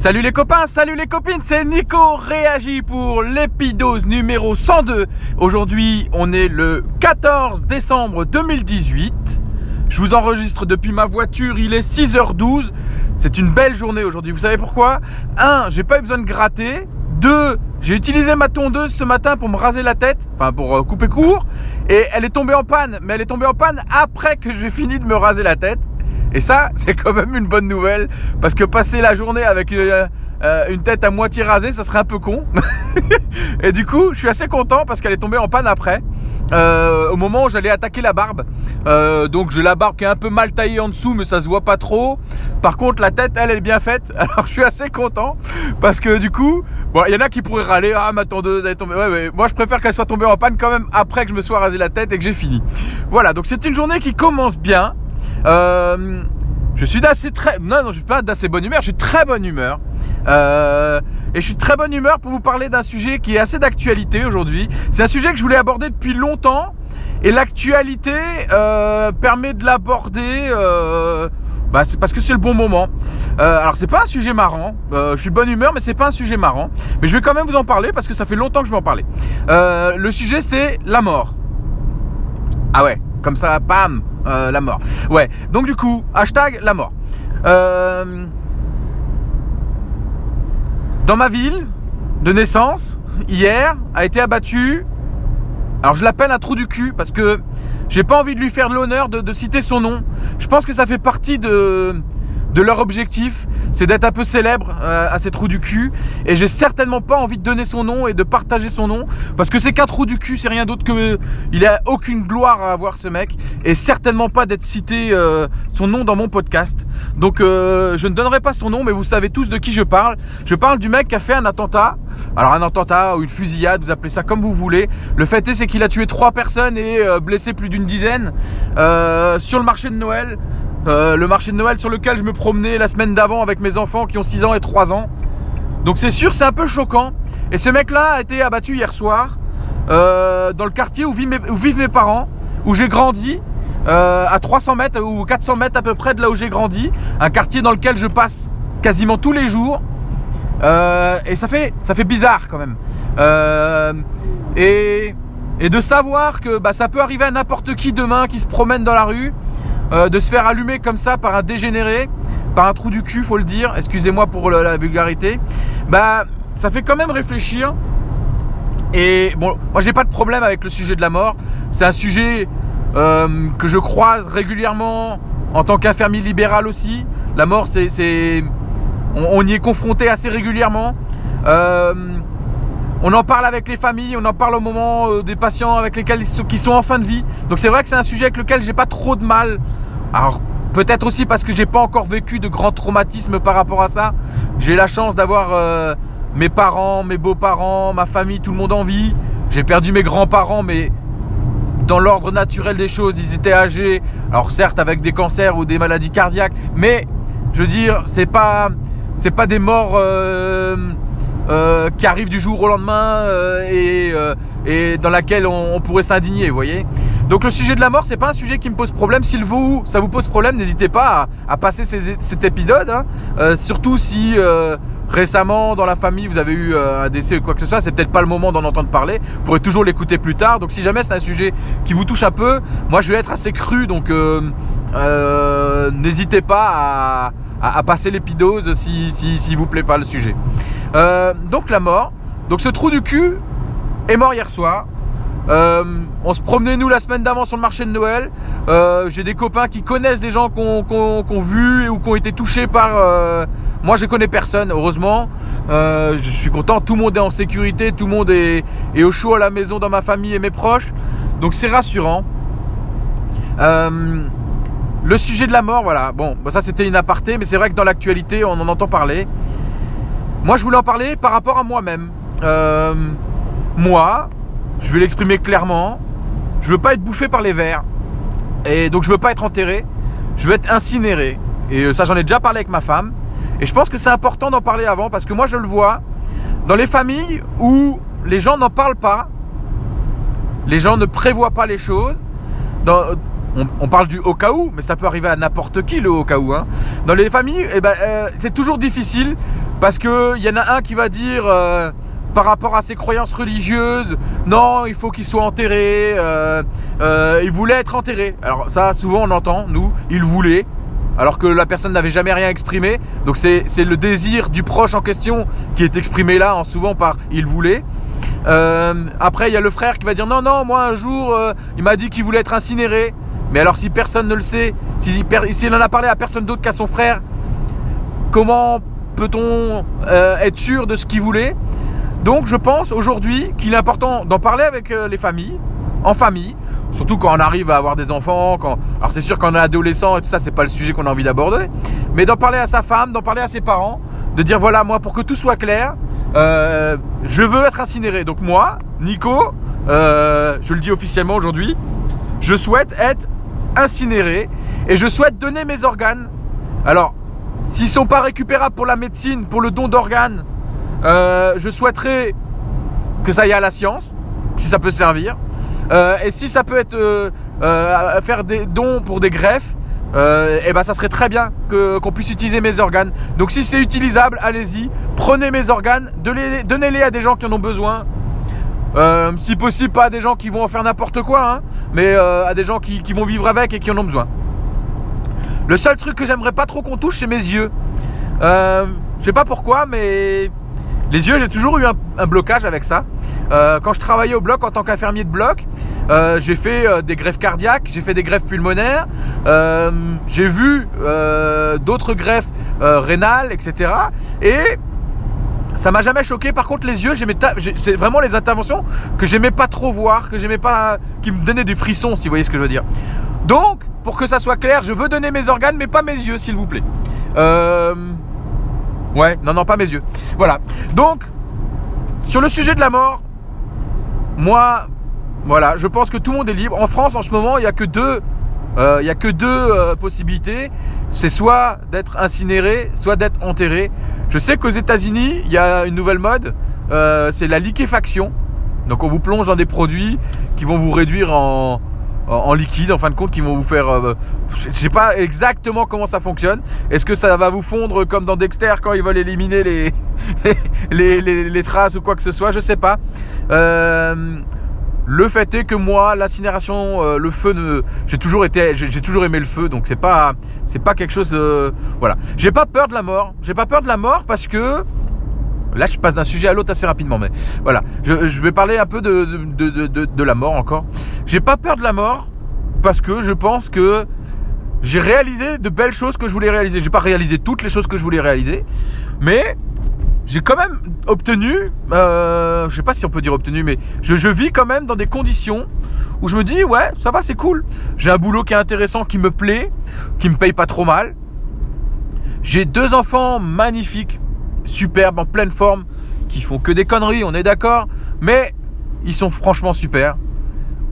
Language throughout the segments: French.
Salut les copains, salut les copines, c'est Nico réagit pour l'épidose numéro 102. Aujourd'hui, on est le 14 décembre 2018. Je vous enregistre depuis ma voiture, il est 6h12. C'est une belle journée aujourd'hui. Vous savez pourquoi? 1. J'ai pas eu besoin de gratter. 2. J'ai utilisé ma tondeuse ce matin pour me raser la tête, enfin pour euh, couper court, et elle est tombée en panne. Mais elle est tombée en panne après que j'ai fini de me raser la tête. Et ça, c'est quand même une bonne nouvelle, parce que passer la journée avec euh, euh, une tête à moitié rasée, ça serait un peu con. et du coup, je suis assez content parce qu'elle est tombée en panne après, euh, au moment où j'allais attaquer la barbe. donc j'ai la barbe qui est un peu mal taillée en dessous, mais ça se voit pas trop. Par contre, la tête, elle, est bien faite. Alors je suis assez content parce que du coup, bon, il y en a qui pourraient râler, ah ma tondeuse elle est tombée. Ouais, ouais. Moi, je préfère qu'elle soit tombée en panne quand même après que je me sois rasé la tête et que j'ai fini. Voilà, donc c'est une journée qui commence bien. Euh, je suis d'assez très. Non, non, je suis pas d'assez bonne humeur, je suis très bonne humeur. Euh, et je suis très bonne humeur pour vous parler d'un sujet qui est assez d'actualité aujourd'hui. C'est un sujet que je voulais aborder depuis longtemps. Et l'actualité euh, permet de l'aborder. bah, c'est parce que c'est le bon moment. alors c'est pas un sujet marrant. je suis de bonne humeur, mais c'est pas un sujet marrant. Mais je vais quand même vous en parler parce que ça fait longtemps que je vais en parler. le sujet c'est la mort. Ah ouais, comme ça, bam, euh, la mort. Ouais, donc du coup, hashtag la mort. Euh, dans ma ville de naissance, hier, a été abattu. Alors je l'appelle un trou du cul parce que j'ai pas envie de lui faire l'honneur de, citer son nom. Je pense que ça fait partie de, de leur objectif, c'est d'être un peu célèbre euh, à ces trous du cul. Et j'ai certainement pas envie de donner son nom et de partager son nom parce que c'est qu'un trou du cul, c'est rien d'autre que il a aucune gloire à avoir ce mec et certainement pas d'être cité euh, son nom dans mon podcast. Donc euh, je ne donnerai pas son nom, mais vous savez tous de qui je parle. Je parle du mec qui a fait un attentat. Alors un attentat ou une fusillade, vous appelez ça comme vous voulez. Le fait est, c'est qu'il a tué trois personnes et blessé plus d'une dizaine sur le marché de Noël. Euh, le marché de Noël sur lequel je me promenais la semaine d'avant avec mes enfants qui ont 6 ans et 3 ans. Donc c'est sûr, c'est un peu choquant. Et ce mec-là a été abattu hier soir euh, dans le quartier où vivent mes, parents, où j'ai grandi, euh, à 300 mètres ou 400 mètres à peu près de là où j'ai grandi. Un quartier dans lequel je passe quasiment tous les jours. et ça fait, ça fait bizarre quand même. et, de savoir que bah, ça peut arriver à n'importe qui demain qui se promène dans la rue. Euh, de se faire allumer comme ça par un dégénéré, par un trou du cul, faut le dire, excusez-moi pour la, vulgarité, bah ça fait quand même réfléchir. Et bon, moi j'ai pas de problème avec le sujet de la mort. C'est un sujet euh, que je croise régulièrement en tant qu'infirmier libéral aussi. La mort, c'est, on, y est confronté assez régulièrement. Euh, on en parle avec les familles, on en parle au moment des patients avec lesquels qui sont en fin de vie. Donc c'est vrai que c'est un sujet avec lequel j'ai pas trop de mal. Alors peut-être aussi parce que j'ai pas encore vécu de grands traumatismes par rapport à ça. J'ai la chance d'avoir euh, mes parents, mes beaux-parents, ma famille, tout le monde en vie. J'ai perdu mes grands-parents, mais dans l'ordre naturel des choses, ils étaient âgés. Alors certes avec des cancers ou des maladies cardiaques, mais je veux dire, c'est pas c'est pas des morts. Euh, euh, qui arrive du jour au lendemain et, et, dans laquelle on, pourrait s'indigner, vous voyez. Donc le sujet de la mort, c'est pas un sujet qui me pose problème. Si vous, ça vous pose problème, n'hésitez pas à, passer cet épisode. Hein. surtout si récemment dans la famille vous avez eu un décès ou quoi que ce soit, c'est peut-être pas le moment d'en entendre parler. Vous pourrez toujours l'écouter plus tard. Donc si jamais c'est un sujet qui vous touche un peu, moi je vais être assez cru, donc n'hésitez pas à, passer l'épidose si, si, si vous plaît pas le sujet. Euh, donc la mort. Donc ce trou du cul est mort hier soir. Euh, on se promenait nous la semaine d'avant sur le marché de Noël. Euh, j'ai des copains qui connaissent des gens qui ont, vu ou qui ont été touchés par. moi, je connais personne, heureusement. je suis content. Tout le monde est en sécurité, tout le monde est, au chaud à la maison dans ma famille et mes proches. Donc c'est rassurant. le sujet de la mort, voilà. Bon, ça c'était une aparté, mais c'est vrai que dans l'actualité, on en entend parler. Moi, je voulais en parler par rapport à moi-même. Euh, moi, je vais l'exprimer clairement. Je veux pas être bouffé par les vers. Et donc, je veux pas être enterré. Je veux être incinéré. Et euh, ça, j'en ai déjà parlé avec ma femme. Et je pense que c'est important d'en parler avant parce que moi, je le vois dans les familles où les gens n'en parlent pas. Les gens ne prévoient pas les choses. on, parle du au cas où, mais ça peut arriver à n'importe qui le au cas où. Hein. Dans les familles, eh ben, euh, c'est toujours difficile parce que il y en a un qui va dire euh, par rapport à ses croyances religieuses, non, il faut qu'il soit enterré. Euh, euh, il voulait être enterré. Alors ça, souvent on entend, nous, il voulait. Alors que la personne n'avait jamais rien exprimé. Donc c'est le désir du proche en question qui est exprimé là, souvent par il voulait. après, il y a le frère qui va dire non, non, moi un jour, il m'a dit qu'il voulait être incinéré. Mais alors si personne ne le sait, s'il si, en a parlé à personne d'autre qu'à son frère, comment peut-on euh, être sûr de ce qu'il voulait? Donc je pense aujourd'hui qu'il est important d'en parler avec euh, les familles, en famille, surtout quand on arrive à avoir des enfants. Alors c'est sûr qu'on est adolescent et tout ça, c'est pas le sujet qu'on a envie d'aborder, mais d'en parler à sa femme, d'en parler à ses parents, de dire voilà moi pour que tout soit clair, euh, je veux être incinéré. Donc moi, Nico, je le dis officiellement aujourd'hui, je souhaite être incinéré et je souhaite donner mes organes. Alors, s'ils sont pas récupérables pour la médecine, pour le don d'organes, euh, je souhaiterais que ça aille à la science, si ça peut servir. Euh, et si ça peut être euh, faire des dons pour des greffes, et eh ben ça serait très bien qu'on puisse utiliser mes organes. Donc si c'est utilisable, allez-y, prenez mes organes, donnez-les à des gens qui en ont besoin. Si possible, pas à des gens qui vont en faire n'importe quoi, hein, mais à des gens qui, vont vivre avec et qui en ont besoin. Le seul truc que j'aimerais pas trop qu'on touche, c'est mes yeux. Je sais pas pourquoi, mais les yeux, j'ai toujours eu un, blocage avec ça. quand je travaillais au bloc en tant qu'infirmier de bloc, j'ai fait des greffes cardiaques, j'ai fait des greffes pulmonaires, j'ai vu d'autres greffes rénales, etc. Et ça m'a jamais choqué. Par contre, les yeux, c'est vraiment les interventions que j'aimais pas trop voir, que j'aimais pas, qui me donnaient des frissons, si vous voyez ce que je veux dire. Donc, pour que ça soit clair, je veux donner mes organes, mais pas mes yeux, s'il vous plaît. Euh... Ouais, non, non, pas mes yeux. Voilà. Donc, sur le sujet de la mort, moi, voilà, je pense que tout le monde est libre. En France, en ce moment, il n'y a que deux euh, n'y a que deux euh, possibilités. C'est soit d'être incinéré, soit d'être enterré. Je sais qu'aux États-Unis, il y a une nouvelle mode, euh, c'est la liquéfaction. Donc on vous plonge dans des produits qui vont vous réduire en, liquide, en fin de compte, qui vont vous faire... je ne sais pas exactement comment ça fonctionne. Est-ce que ça va vous fondre comme dans Dexter quand ils veulent éliminer les, les, les, traces ou quoi que ce soit? Je ne sais pas. Le fait est que moi, l'incinération, euh, le feu, j'ai toujours été, j'ai toujours aimé le feu, donc c'est pas, c'est pas quelque chose, euh, voilà. J'ai pas peur de la mort. J'ai pas peur de la mort parce que Là, je passe d'un sujet à l'autre assez rapidement, mais voilà. Je, vais parler un peu de, la mort encore. J'ai pas peur de la mort parce que je pense que j'ai réalisé de belles choses que je voulais réaliser. J'ai pas réalisé toutes les choses que je voulais réaliser, mais j'ai quand même obtenu, euh, je sais pas si on peut dire obtenu, mais je, vis quand même dans des conditions où je me dis ouais, ça va, c'est cool. J'ai un boulot qui est intéressant, qui me plaît, qui me paye pas trop mal. J'ai deux enfants magnifiques, superbes, en pleine forme, qui font que des conneries, on est d'accord, mais ils sont franchement super.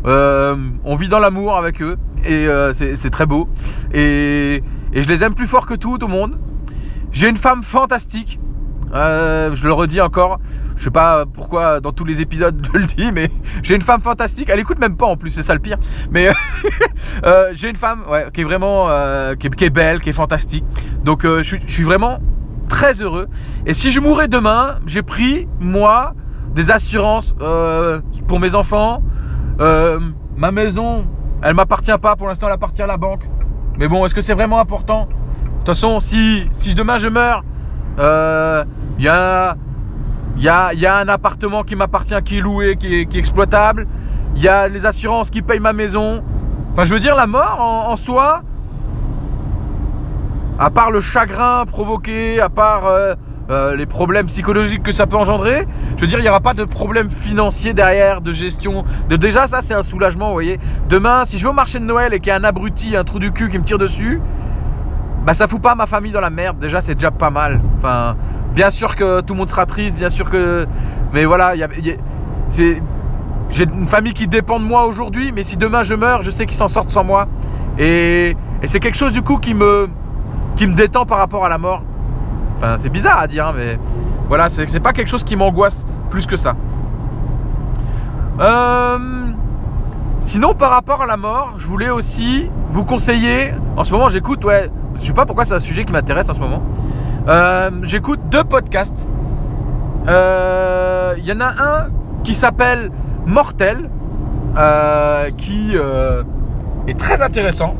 Euh, on vit dans l'amour avec eux et euh, c'est très beau. Et, je les aime plus fort que tout au monde. J'ai une femme fantastique euh, je le redis encore, je sais pas pourquoi dans tous les épisodes je le dis, mais j'ai une femme fantastique. Elle écoute même pas en plus, c'est ça le pire. Mais j'ai une femme qui est vraiment qui, est, belle, qui est fantastique. Donc je, suis, vraiment très heureux. Et si je mourais demain, j'ai pris moi des assurances pour mes enfants. ma maison, elle m'appartient pas. Pour l'instant, elle appartient à la banque. Mais bon, est-ce que c'est vraiment important? De toute façon, si, si demain je meurs il euh, y, a, y, a, y, a, un appartement qui m'appartient, qui est loué, qui est exploitable. Il y a les assurances qui payent ma maison. Enfin, je veux dire, la mort en, soi, à part le chagrin provoqué, à part euh, euh, les problèmes psychologiques que ça peut engendrer, je veux dire, il n'y aura pas de problème financier derrière, de gestion. De, déjà, ça, c'est un soulagement, vous voyez. Demain, si je vais au marché de Noël et qu'il y a un abruti, un trou du cul qui me tire dessus, bah ça fout pas ma famille dans la merde. Déjà, c'est déjà pas mal. Enfin, bien sûr que tout le monde sera triste, bien sûr que. Mais voilà, y c'est. J'ai une famille qui dépend de moi aujourd'hui, mais si demain je meurs, je sais qu'ils s'en sortent sans moi. Et c'est quelque chose du coup qui me, qui me détend par rapport à la mort. Enfin, c'est bizarre à dire, hein, mais voilà, c'est pas quelque chose qui m'angoisse plus que ça. Euh, sinon, par rapport à la mort, je voulais aussi vous conseiller. En ce moment, j'écoute, ouais, je sais pas pourquoi c'est un sujet qui m'intéresse en ce moment. Euh, j'écoute deux podcasts. Il y en a un qui s'appelle Mortel, qui est très intéressant.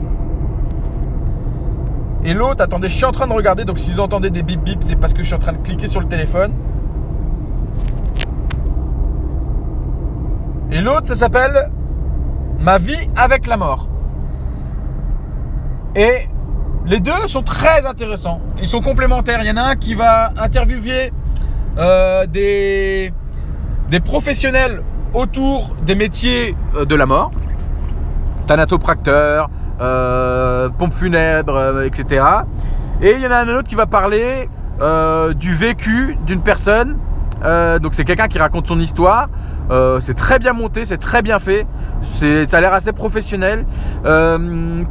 Et l'autre, attendez, je suis en train de regarder, donc si vous entendez des bip bip, c'est parce que je suis en train de cliquer sur le téléphone. Et l'autre, ça s'appelle Ma vie avec la mort. Et les deux sont très intéressants. Ils sont complémentaires. Il y en a un qui va interviewer euh, des, des professionnels autour des métiers euh, de la mort. Thanatopracteur, euh, pompe funèbre, euh, etc. Et il y en a un autre qui va parler euh, du vécu d'une personne. donc c'est quelqu'un qui raconte son histoire. c'est très bien monté, c'est très bien fait. Ça a l'air assez professionnel.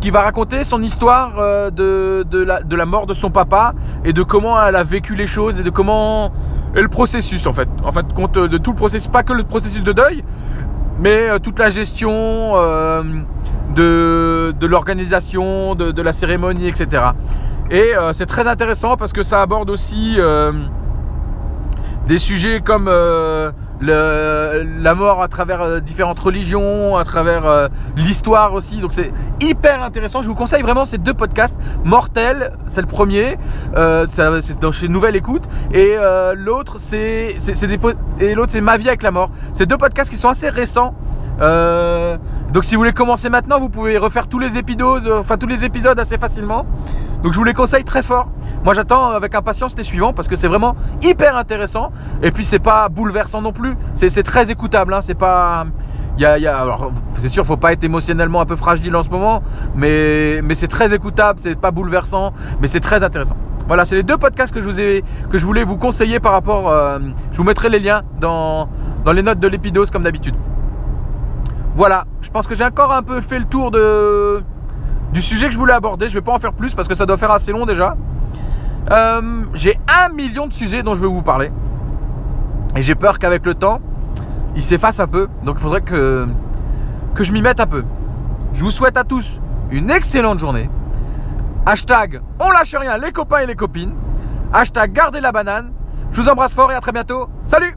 qui va raconter son histoire de, de, la, de, la, mort de son papa et de comment elle a vécu les choses et de comment et le processus en fait. En fait, compte de tout le processus, pas que le processus de deuil, mais toute la gestion de, l'organisation, de, la cérémonie, etc. Et euh, c'est très intéressant parce que ça aborde aussi euh, des sujets comme euh, la mort à travers différentes religions, à travers l'histoire aussi. Donc c'est hyper intéressant. Je vous conseille vraiment ces deux podcasts. Mortel, c'est le premier, c'est dans chez Nouvelle Écoute, et l'autre c'est et l'autre c'est Ma vie avec la mort. C'est deux podcasts qui sont assez récents. Donc si vous voulez commencer maintenant, vous pouvez refaire tous les épisodes, euh, enfin tous les épisodes assez facilement. Donc je vous les conseille très fort. Moi j'attends avec impatience les suivants parce que c'est vraiment hyper intéressant. Et puis c'est pas bouleversant non plus. C'est très écoutable. Hein. C'est pas. Y a, y a, c'est sûr, faut pas être émotionnellement un peu fragile en ce moment, mais, mais c'est très écoutable, c'est pas bouleversant, mais c'est très intéressant. Voilà, c'est les deux podcasts que je, vous ai, que je voulais vous conseiller par rapport. Euh, je vous mettrai les liens dans, dans les notes de l'épidose comme d'habitude. Voilà, je pense que j'ai encore un peu fait le tour du sujet que je voulais aborder. Je vais pas en faire plus parce que ça doit faire assez long déjà. Euh, j'ai un million de sujets dont je vais vous parler. Et j'ai peur qu'avec le temps, il s'efface un peu. Donc il faudrait que, que je m'y mette un peu. Je vous souhaite à tous une excellente journée. Hashtag on lâche rien les copains et les copines. Hashtag gardez la banane. Je vous embrasse fort et à très bientôt. Salut